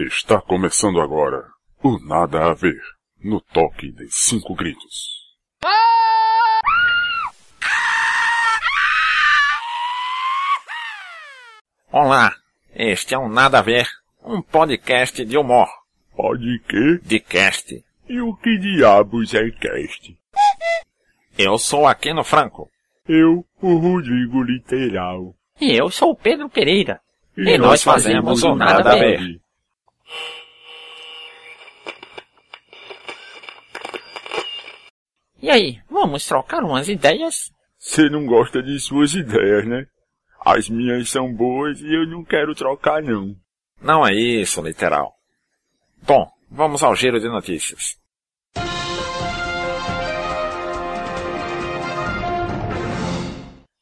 Está começando agora o Nada a Ver, no toque de cinco gritos. Olá, este é um Nada a Ver, um podcast de humor. Pode que? De cast. E o que diabos é cast? Eu sou Aquino Franco. Eu, o Rodrigo Literal. E eu sou o Pedro Pereira. E, nós fazemos o Nada a Ver. E aí, vamos trocar umas ideias? Você não gosta de suas ideias, né? As minhas são boas e eu não quero trocar não. Não é isso, literal. Bom, vamos ao giro de notícias.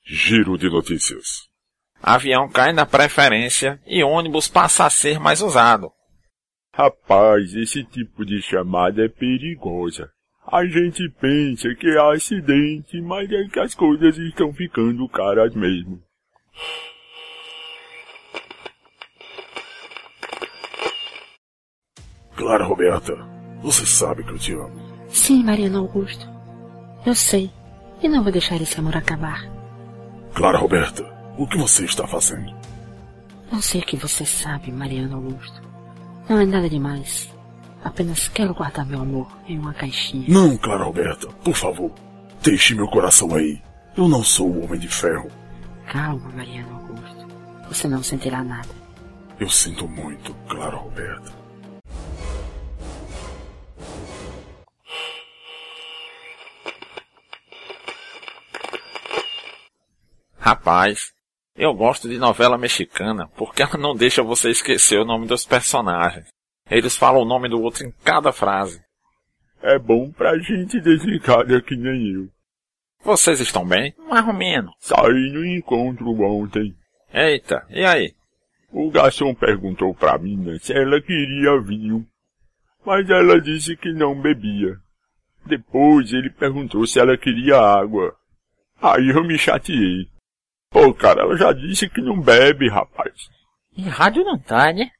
Giro de notícias. Avião cai na preferência e ônibus passa a ser mais usado. Rapaz, esse tipo de chamada é perigosa. A gente pensa que é acidente, mas é que as coisas estão ficando caras mesmo. Clara Roberta, você sabe que eu te amo. Sim, Mariano Augusto. Eu sei. E não vou deixar esse amor acabar. Clara Roberta, o que você está fazendo? Eu sei que você sabe, Mariano Augusto. Não é nada demais. Apenas quero guardar meu amor em uma caixinha. Não, Clara Roberta, por favor. Deixe meu coração aí. Eu não sou o Homem de Ferro. Calma, Mariano Augusto. Você não sentirá nada. Eu sinto muito, Clara Roberta. Rapaz, eu gosto de novela mexicana porque ela não deixa você esquecer o nome dos personagens. Eles falam o nome do outro em cada frase. É bom pra gente desligada que nem eu. Vocês estão bem? Mais ou menos. Saí no encontro ontem. Eita, e aí? O garçom perguntou pra mina se ela queria vinho, mas ela disse que não bebia. Depois ele perguntou se ela queria água. Aí eu me chateei. Pô, cara, ela já disse que não bebe, rapaz. E rádio não tá, né?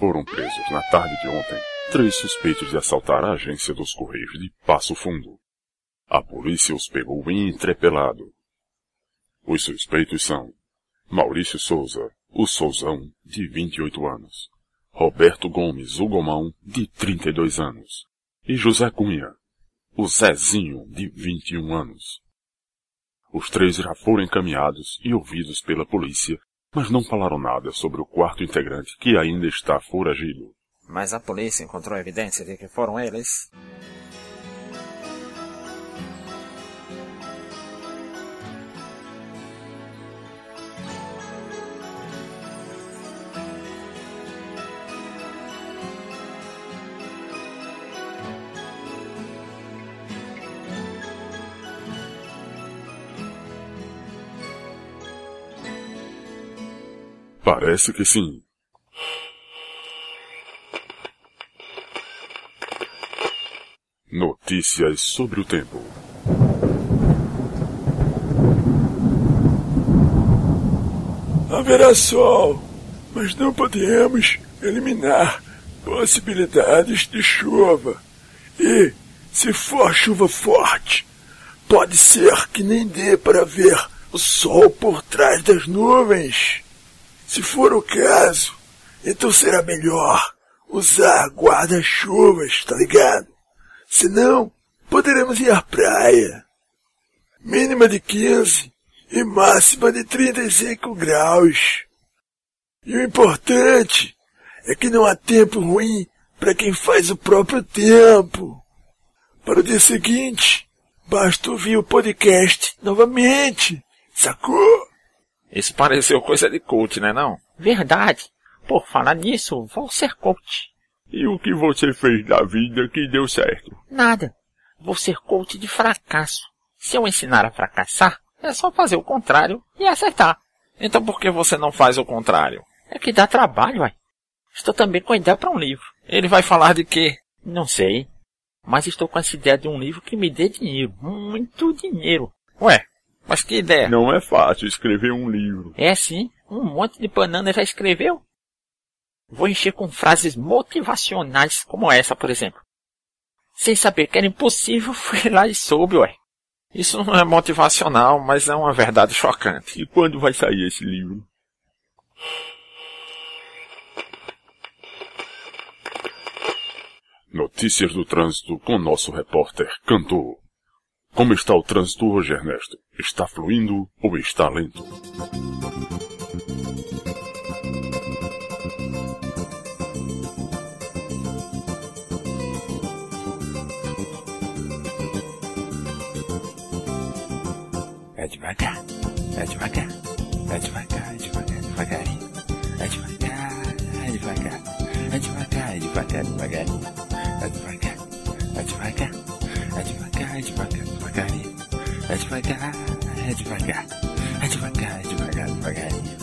Foram presos na tarde de ontem três suspeitos de assaltar a agência dos Correios de Passo Fundo. A polícia os pegou entrepelado. Os suspeitos são Maurício Souza, o Souzão, de 28 anos, Roberto Gomes, o Gomão, de 32 anos, e José Cunha, o Zezinho, de 21 anos. Os três já foram encaminhados e ouvidos pela polícia, mas não falaram nada sobre o quarto integrante que ainda está foragido. Mas a polícia encontrou evidência de que foram eles? Parece que sim. Notícias sobre o tempo. Haverá sol, mas não podemos eliminar possibilidades de chuva. E, se for chuva forte, pode ser que nem dê para ver o sol por trás das nuvens. Se for o caso, então será melhor usar guarda-chuvas, tá ligado? Senão, poderemos ir à praia. Mínima de 15 e máxima de 35 graus. E o importante é que não há tempo ruim para quem faz o próprio tempo. Para o dia seguinte, basta ouvir o podcast novamente, sacou? Isso pareceu coisa de coach, né não? Verdade. Por falar nisso, vou ser coach. E o que você fez da vida que deu certo? Nada. Vou ser coach de fracasso. Se eu ensinar a fracassar, é só fazer o contrário e acertar. Então por que você não faz o contrário? É que dá trabalho, uai. Estou também com a ideia para um livro. Ele vai falar de quê? Não sei. Mas estou com essa ideia de um livro que me dê dinheiro. Muito dinheiro. Ué, mas que ideia? Não é fácil escrever um livro. É sim, um monte de banana já escreveu. Vou encher com frases motivacionais como essa, por exemplo. Sem saber que era impossível, fui lá e soube, ué. Isso não é motivacional, mas é uma verdade chocante. E quando vai sair esse livro? Notícias do trânsito com nosso repórter Cantor. Como está o trânsito hoje, Ernesto? Está fluindo ou está lento? É devagar, é devagar, é devagar, é devagar, devagarinho. É devagar, é devagar, é devagar, é devagar, devagarinho. Devagar, é devagar, é devagar, é devagar, devagarinho.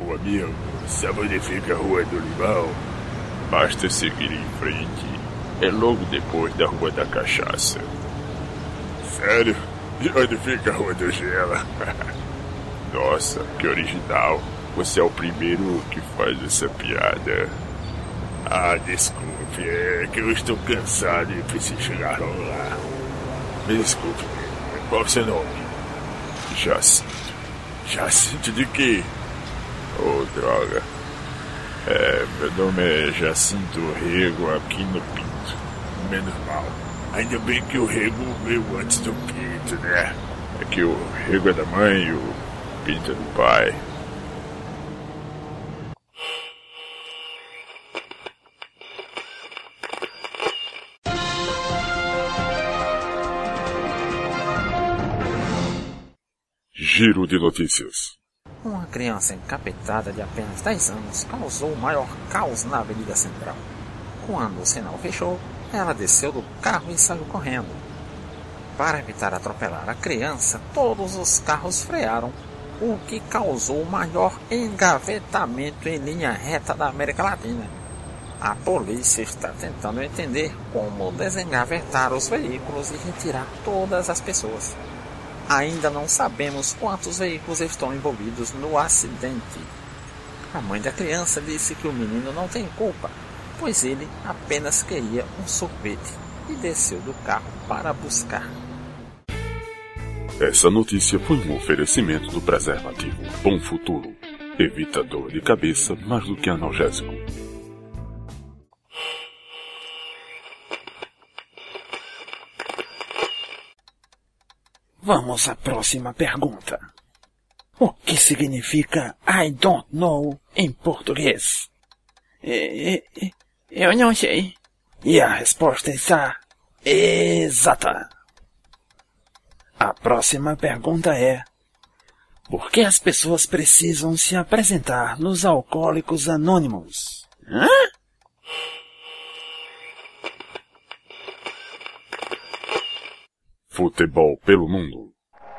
Ô amigo, sabe onde fica a Rua do Limão? Basta seguir em frente. É logo depois da Rua da Cachaça. Sério? E onde fica a Rua do Gelo? Nossa, que original. Você é o primeiro que faz essa piada. Ah, desculpe, é que eu estou cansado e preciso chegar lá. Me desculpe, qual seu nome? Jacinto. Jacinto de quê? Oh, droga. É, meu nome é Jacinto Rego Aquino Pinto. Menos mal. Ainda bem que o Rego veio antes do Pinto, né? É que o Rego é da mãe e o Pinto é do pai. Giro de notícias. Uma criança encapetada de apenas 10 anos causou o maior caos na Avenida Central. Quando o sinal fechou, ela desceu do carro e saiu correndo. Para evitar atropelar a criança, todos os carros frearam, o que causou o maior engavetamento em linha reta da América Latina. A polícia está tentando entender como desengavetar os veículos e retirar todas as pessoas. Ainda não sabemos quantos veículos estão envolvidos no acidente. A mãe da criança disse que o menino não tem culpa, pois ele apenas queria um sorvete e desceu do carro para buscar. Essa notícia foi um oferecimento do preservativo Bom Futuro. Evita dor de cabeça mais do que analgésico. Vamos à próxima pergunta. O que significa I don't know em português? Eu não sei. E a resposta está exata. A próxima pergunta é: Por que as pessoas precisam se apresentar nos alcoólicos anônimos? Hã? Futebol pelo mundo.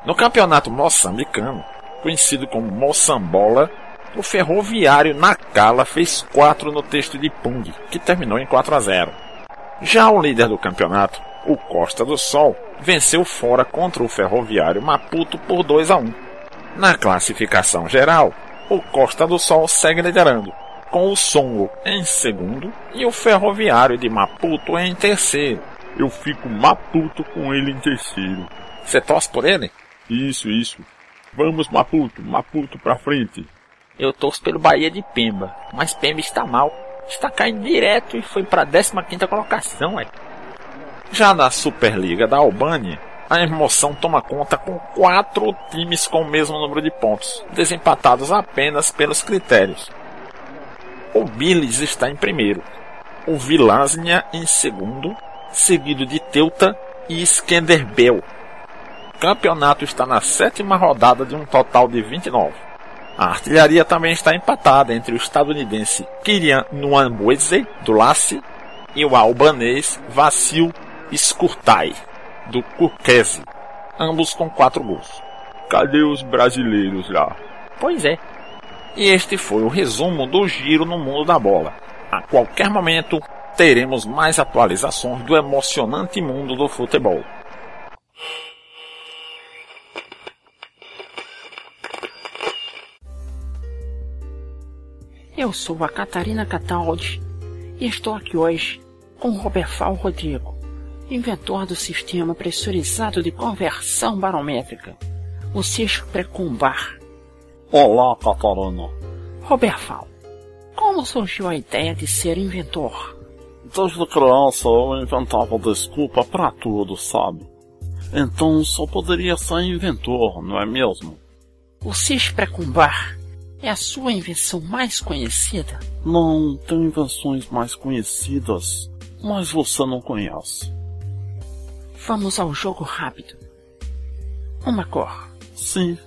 No campeonato moçambicano, conhecido como Moçambola, o Ferroviário Nacala fez 4 no texto de Pung, que terminou em 4 a 0. Já o líder do campeonato, o Costa do Sol, venceu fora contra o Ferroviário Maputo por 2 a 1. Na classificação geral, o Costa do Sol segue liderando, com o Songo em segundo e o Ferroviário de Maputo em terceiro. Eu fico maputo com ele em terceiro. Você torce por ele? Isso, isso. Vamos, Maputo, Maputo pra frente. Eu torço pelo Bahia de Pemba, mas Pemba está mal. Está caindo direto e foi para a 15 colocação, ué. Já na Superliga da Albânia, a emoção toma conta com quatro times com o mesmo número de pontos, desempatados apenas pelos critérios. O Bilis está em primeiro, o Vilásnia em segundo, seguido de Teuta e Skenderbel. O campeonato está na sétima rodada de um total de 29. A artilharia também está empatada entre o estadunidense Kirian Nwambweze, do Lasse, e o albanês Vassil Skurtai, do Kurkese, ambos com quatro gols. Cadê os brasileiros lá? Pois é. E este foi o resumo do giro no mundo da bola. A qualquer momento teremos mais atualizações do emocionante mundo do futebol. Eu sou a Catarina Cataldi e estou aqui hoje com Roberval Rodrigo, inventor do sistema pressurizado de conversão barométrica, o Cisco Precumbar. Olá, Catarina. Roberval, como surgiu a ideia de ser inventor? Desde criança eu inventava desculpa para tudo, sabe? Então só poderia ser inventor, não é mesmo? O Cis Precumbar é a sua invenção mais conhecida? Não, tem invenções mais conhecidas, mas você não conhece. Vamos ao jogo rápido. Uma cor. Sim.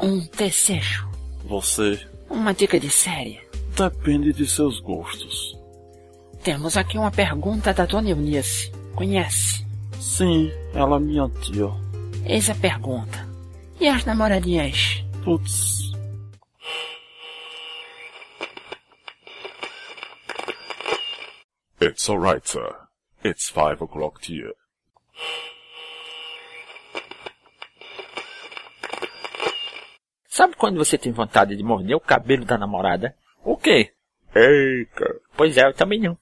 Um desejo. Você. Uma dica de série. Depende de seus gostos. Temos aqui uma pergunta da Dona Eunice. Conhece? Sim, ela é minha tia. Eis a pergunta. E as namoradinhas? Putz, It's alright, sir. It's five o'clock here. Sabe quando você tem vontade de morder o cabelo da namorada? O quê? Eita! Pois é, eu também não.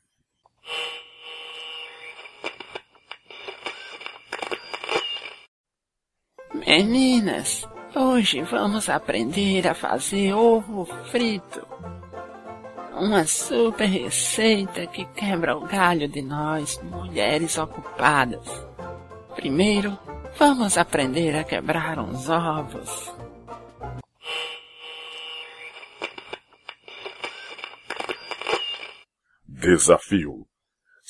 Meninas, hoje vamos aprender a fazer ovo frito. Uma super receita que quebra o galho de nós, mulheres ocupadas. Primeiro, vamos aprender a quebrar uns ovos. Desafio.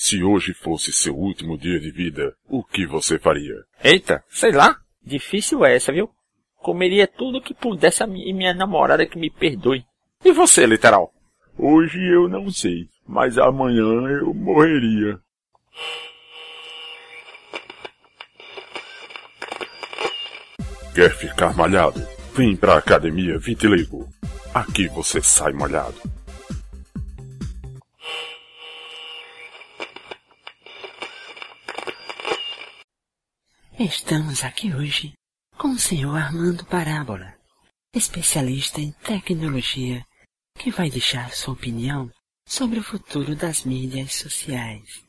Se hoje fosse seu último dia de vida, o que você faria? Eita, sei lá. Difícil é essa, viu? Comeria tudo que pudesse a mi- e minha namorada que me perdoe. E você, literal? Hoje eu não sei, mas amanhã eu morreria. Quer ficar malhado? Vem pra Academia Vitiligo. Aqui você sai malhado. Estamos aqui hoje com o senhor Armando Parábola, especialista em tecnologia, que vai deixar sua opinião sobre o futuro das mídias sociais.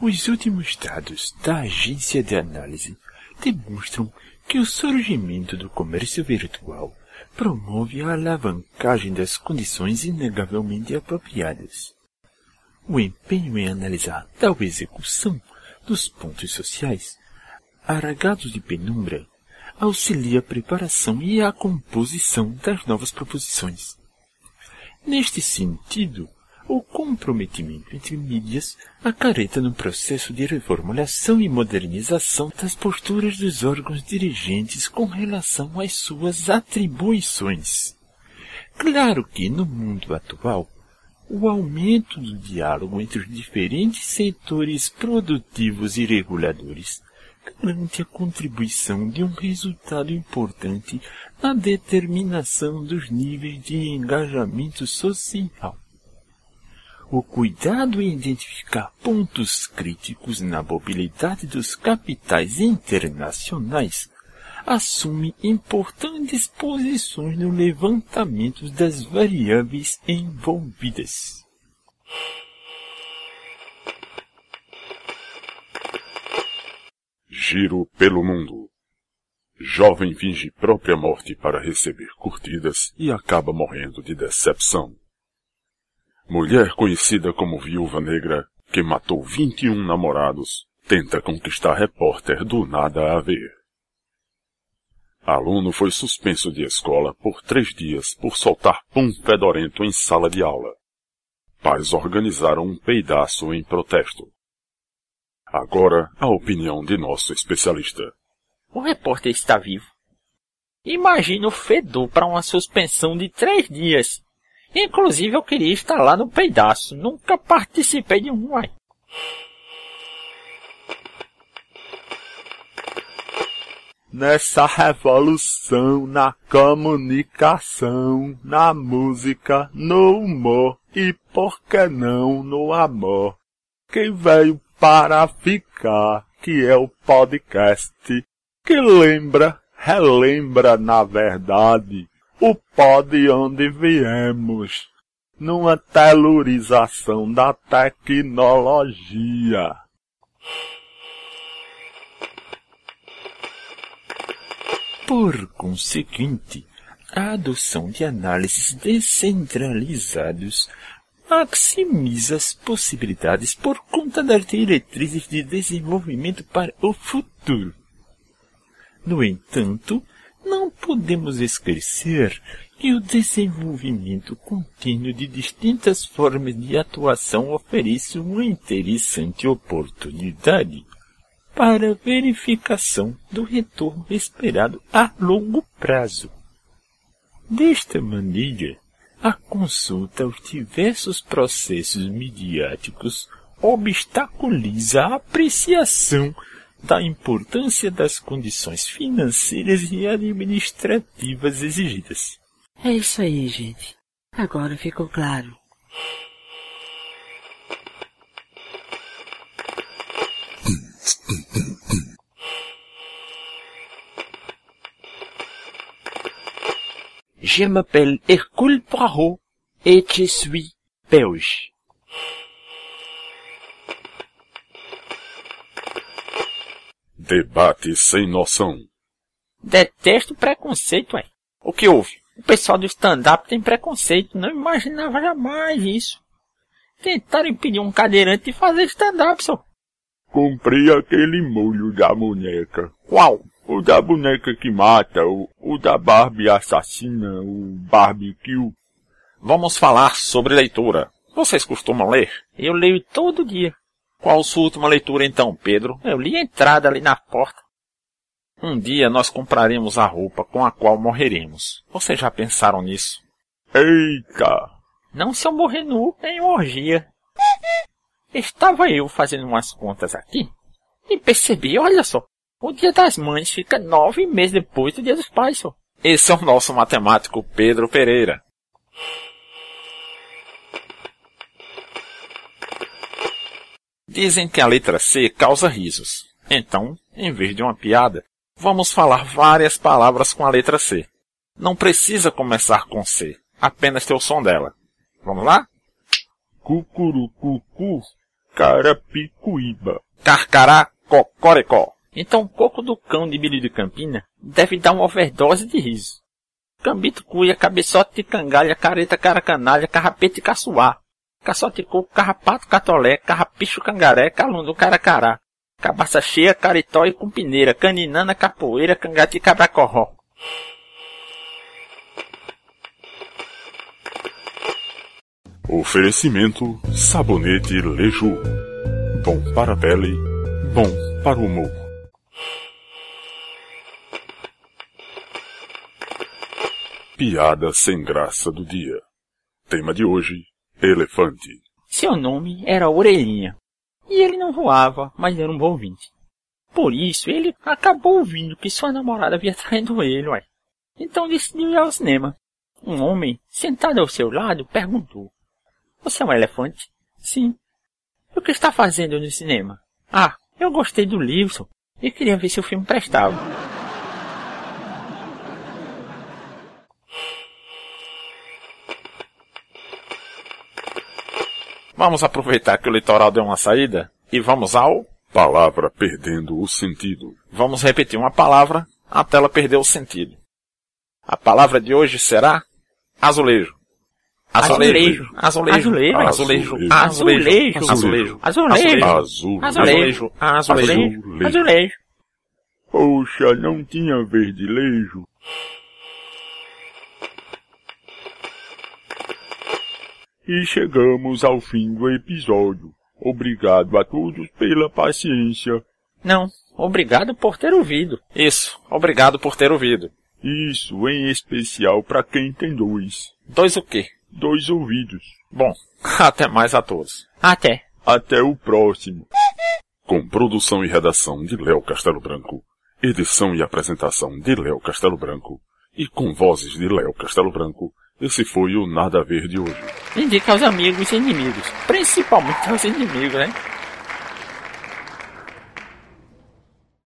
Os últimos dados da agência de análise demonstram que o surgimento do comércio virtual promove a alavancagem das condições inegavelmente apropriadas. O empenho em analisar tal execução dos pontos sociais, aragados de penumbra, auxilia a preparação e a composição das novas proposições. Neste sentido, o comprometimento entre mídias acarreta no processo de reformulação e modernização das posturas dos órgãos dirigentes com relação às suas atribuições. Claro que, no mundo atual, o aumento do diálogo entre os diferentes setores produtivos e reguladores garante a contribuição de um resultado importante na determinação dos níveis de engajamento social. O cuidado em identificar pontos críticos na mobilidade dos capitais internacionais assume importantes posições no levantamento das variáveis envolvidas. Giro pelo mundo. Jovem finge própria morte para receber curtidas e acaba morrendo de decepção. Mulher conhecida como Viúva Negra, que matou 21 namorados, tenta conquistar repórter do nada a ver. Aluno foi suspenso de escola por três dias por soltar pum fedorento em sala de aula. Pais organizaram um peidaço em protesto. Agora, a opinião de nosso especialista. O repórter está vivo. Imagina o fedor para uma suspensão de três dias. Inclusive eu queria estar lá no peidaço. Nunca participei de um, uai. nessa revolução, na comunicação, na música, no humor e por que não no amor. Quem veio para ficar, que é o podcast, que lembra, relembra na verdade, o pod onde viemos, numa telurização da tecnologia. Por conseguinte, a adoção de análises descentralizados maximiza as possibilidades por conta das diretrizes de desenvolvimento para o futuro. No entanto, não podemos esquecer que o desenvolvimento contínuo de distintas formas de atuação oferece uma interessante oportunidade para verificação do retorno esperado a longo prazo. Desta maneira, a consulta aos diversos processos midiáticos obstaculiza a apreciação da importância das condições financeiras e administrativas exigidas. É isso aí, gente. Agora ficou claro. Je m'appelle Hercule Poirot et je suis belge. Debate sem noção. Detesto preconceito, ué. O que houve? O pessoal do stand-up tem preconceito. Não imaginava jamais isso. Tentaram impedir um cadeirante de fazer stand-up, só. Comprei aquele molho da boneca. Qual? O da boneca que mata, o, o da Barbie assassina, o barbecue. Vamos falar sobre leitura. Vocês costumam ler? Eu leio todo dia. Qual sua última leitura então, Pedro? Eu li a entrada ali na porta. Um dia nós compraremos a roupa com a qual morreremos. Vocês já pensaram nisso? Eita! Não se eu morrer nu em orgia. Estava eu fazendo umas contas aqui e percebi, olha só, o dia das mães fica nove meses depois do dia dos pais, só. Esse é o nosso matemático Pedro Pereira. Dizem que a letra C causa risos. Então, em vez de uma piada, vamos falar várias palavras com a letra C. Não precisa começar com C, apenas ter o som dela. Vamos lá? Cucurucucu, carapicuíba. Carcará, cocoricó. Então o coco do cão de Billy de Campina deve dar uma overdose de riso. Cambito cuia, cabeçote de cangalha, careta caracanalha, carrapete caçoar. Caçote coco, carrapato catolé, carrapicho cangaré, calundo caracará. Cabaça cheia, caritó e cumpineira, caninana, capoeira, cangate e cabracorró. Oferecimento Sabonete Leju. Bom para a pele, bom para o humor. Piada sem graça do dia. Tema de hoje: elefante. Seu nome era Orelhinha. E ele não voava, mas era um bom ouvinte. Por isso, ele acabou ouvindo que sua namorada havia traído ele, ué. Então decidiu ir ao cinema. Um homem, sentado ao seu lado, perguntou. Você é um elefante? Sim. E o que está fazendo no cinema? Ah, eu gostei do livro e queria ver se o filme prestava. Vamos aproveitar que o litoral deu uma saída e vamos ao. Palavra perdendo o sentido. Vamos repetir uma palavra até ela perder o sentido. A palavra de hoje será azulejo. Azulejo. Azulejo. Azulejo. Azulejo. Azulejo. Azulejo. Azulejo. Azul. Azulejo. Azulejo. Azulejo. Azulejo. Poxa, não tinha verdilejo. E chegamos ao fim do episódio. Obrigado a todos pela paciência. Não, obrigado por ter ouvido. Isso. Obrigado por ter ouvido. Isso em especial para quem tem dois. Dois o quê? Dois ouvidos. Bom, até mais a todos. Até. Até o próximo. Com produção e redação de Léo Castelo Branco edição e apresentação de Léo Castelo Branco, e com vozes de Léo Castelo Branco, esse foi o Nada a Ver de hoje. Indica aos amigos e inimigos, principalmente aos inimigos, né?